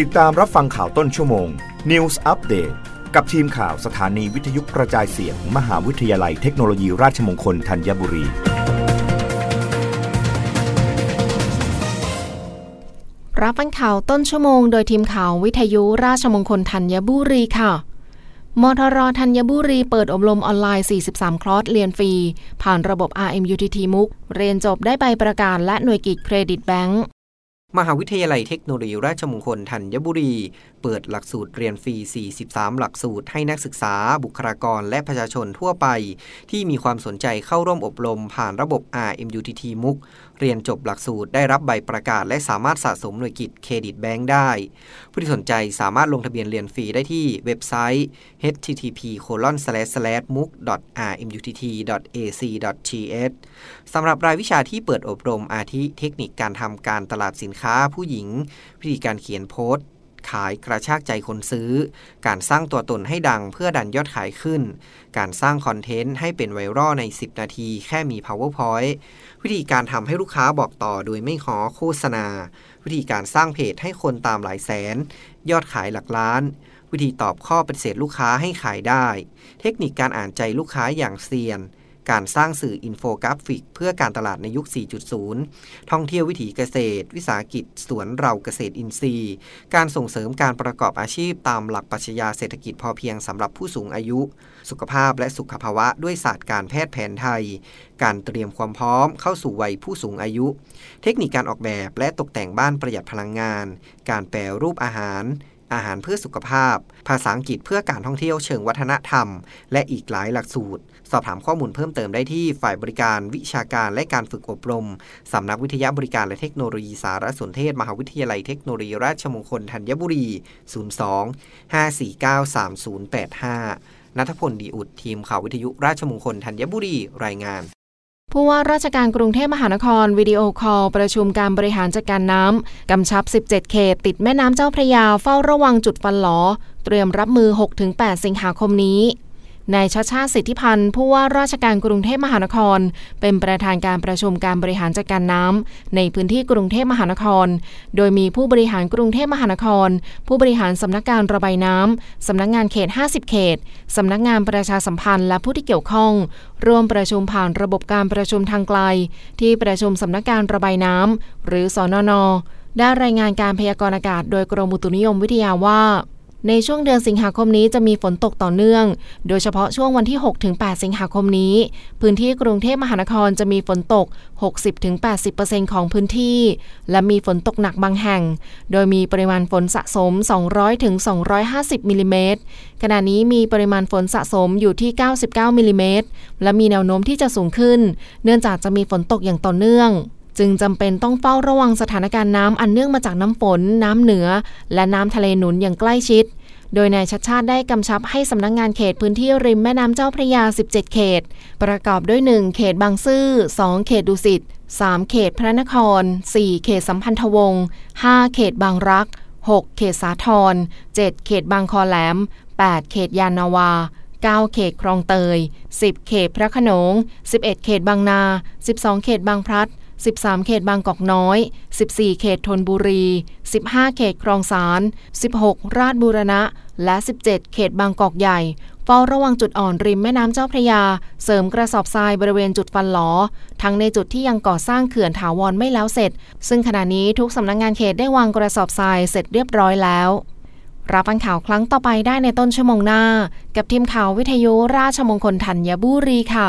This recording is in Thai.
ติดตามรับฟังข่าวต้นชั่วโมง News Update กับทีมข่าวสถานีวิทยุกระจายเสียงมมหาวิทยาลัยเทคโนโลยีราชมงคลธัญบุรี รับฟังข่าวต้นชั่วโมงโดยทีมข่าววิทยุราชมงคลธัญบุรีค่ะมทรธัญบุรีเปิดอบรมออนไลน์ 43 คลอสเรียนฟรี ผ่านระบบ RMUTT มุก เรียนจบได้ใบประกาศและหน่วยกิจเครดิตแบงก์ มหาวิทยาลัยเทคโนโลยีราชมงคลธัญบุรี เปิดหลักสูตรเรียนฟรี 43 หลักสูตร ให้นักศึกษา บุคลากร และประชาชนทั่วไป ที่มีความสนใจเข้าร่วมอบรมผ่านระบบ RMUTT มุกเรียนจบหลักสูตรได้รับใบประกาศ และสามารถสะสมหน่วยกิจเครดิตแบงค์ได้ ผู้ที่สนใจสามารถลงทะเบียนเรียนฟรีได้ที่เว็บไซต์ http://mook.rmutt.ac.th สำหรับรายวิชาที่เปิดอบรมอาทิเทคนิคการทำการตลาดสินค้าผู้หญิง วิธีการเขียนโพสต์ ขายกระชากใจคนซื้อ การสร้างตัวตนให้ดังเพื่อดันยอดขายขึ้น การสร้างคอนเทนต์ให้เป็นไวรัลใน 10 นาทีแค่มี powerpoint วิธีการทำให้ลูกค้าบอกต่อโดยไม่ขอโฆษณา วิธีการสร้างเพจให้คนตามหลายแสน ยอดขายหลักล้าน วิธีตอบข้อปฏิเสธลูกค้าให้ขายได้ เทคนิคการอ่านใจลูกค้าอย่างเซียน การสร้างสื่ออินโฟกราฟิก เพื่อการตลาดในยุค 4.0 ท่องเที่ยววิถีเกษตร วิสาหกิจ สวนเราเกษตรอินทรีย์ การส่งเสริมการประกอบอาชีพตามหลักปรัชญาเศรษฐกิจพอเพียงสำหรับผู้สูงอายุ สุขภาพและสุขภาวะด้วยศาสตร์การแพทย์แผนไทย การเตรียมความพร้อมเข้าสู่วัยผู้สูงอายุ เทคนิคการออกแบบและตกแต่งบ้านประหยัดพลังงาน การแปรรูปอาหาร อาหารเพื่อสุขภาพ ภาษาอังกฤษเพื่อการท่องเที่ยวเชิงวัฒนธรรม และอีกหลายหลักสูตร สอบถามข้อมูลเพิ่มเติมได้ที่ฝ่ายบริการวิชาการและการฝึกอบรม สำนักวิทยาบริการและเทคโนโลยีสารสนเทศ มหาวิทยาลัยเทคโนโลยีราชมงคลธัญบุรี 02 549 3085นัทพลดีอุดทีมข่าววิทยุราชมงคลธัญบุรีรายงาน ผู้ว่าราชการกรุงเทพมหานครวิดีโอคอลประชุมการบริหารจัดการน้ำกำชับ 17 เขต ติดแม่น้ำเจ้าพระยาเฝ้าระวังจุดฟันหลอ เตรียมรับมือ 6-8 สิงหาคมนี้ นายชาชาติสิทธิพันธ์ผู้ว่าราชการกรุงเทพมหานคร เป็นประธานการประชุมการบริหารจัดการน้ำในพื้นที่กรุงเทพมหานคร โดยมีผู้บริหารกรุงเทพมหานคร ผู้บริหารสำนักการระบายน้ำสำนักงานเขต 50 เขตสำนักงานประชาสัมพันธ์และผู้ที่เกี่ยวข้อง ร่วมประชุมผ่านระบบการประชุมทางไกล ที่ประชุมสำนักการระบายน้ำหรือสอนอนได้รายงานการพยากรณ์อากาศ โดยกรมอุตุนิยมวิทยาว่า ในช่วงเดือนสิงหาคมนี้จะมีฝนตกต่อเนื่อง โดยเฉพาะช่วงวันที่ 6-8 สิงหาคมนี้ พื้นที่กรุงเทพมหานครจะมีฝนตก 60-80%ของพื้นที่ และมีฝนตกหนักบางแห่ง โดยมีปริมาณฝนสะสม 200-250 มิลิเมตร ขณะนี้มีปริมาณฝนสะสมอยู่ที่ 99 มิลิเมตร และมีแนวโน้มที่จะสูงขึ้น เนื่องจากจะมีฝนตกอย่างต่อเนื่อง จึงจำเป็นต้องเฝ้าระวังสถานการณ์น้ำอันเนื่องมาจากน้ำฝน น้ำเหนือ และน้ำทะเลหนุนอย่างใกล้ชิด โดยนายชัดชาติได้กำชับให้สำนักงงานเขตพื้นที่ริมแม่น้ำเจ้าพระยา 17 เขต ประกอบด้วย 1 เขตบางซื่อ 2 เขตดุสิต 3 เขตพระนคร 4 เขตสัมพันธวงศ์ 5 เขตบางรัก 6 เขตสาทร 7 เขตบางคอแหลม 8 เขตยานาวา9 เขตคลองเตย 10 เขตพระขนง 11 เขตบางนา 12 เขตบางพลัด 13 เขตบางกอกน้อย 14 เขตธนบุรี 15 เขตคลองสาร 16 ราชบูรณะ และ 17 เขตบางกอกใหญ่ เฝ้าระวังจุดอ่อนริมแม่น้ำเจ้าพระยา เสริมกระสอบทรายบริเวณจุดฟันหลอ ทั้งในจุดที่ยังก่อสร้างเขื่อนถาวรไม่แล้วเสร็จ ซึ่งขณะนี้ทุกสำนักงงานเขตได้วางกระสอบทรายเสร็จเรียบร้อยแล้วรับฟังข่าวครั้งต่อไปได้ในต้นชั่วโมงหน้า กับทีมข่าววิทยุราชมงคลธัญบุรีค่ะ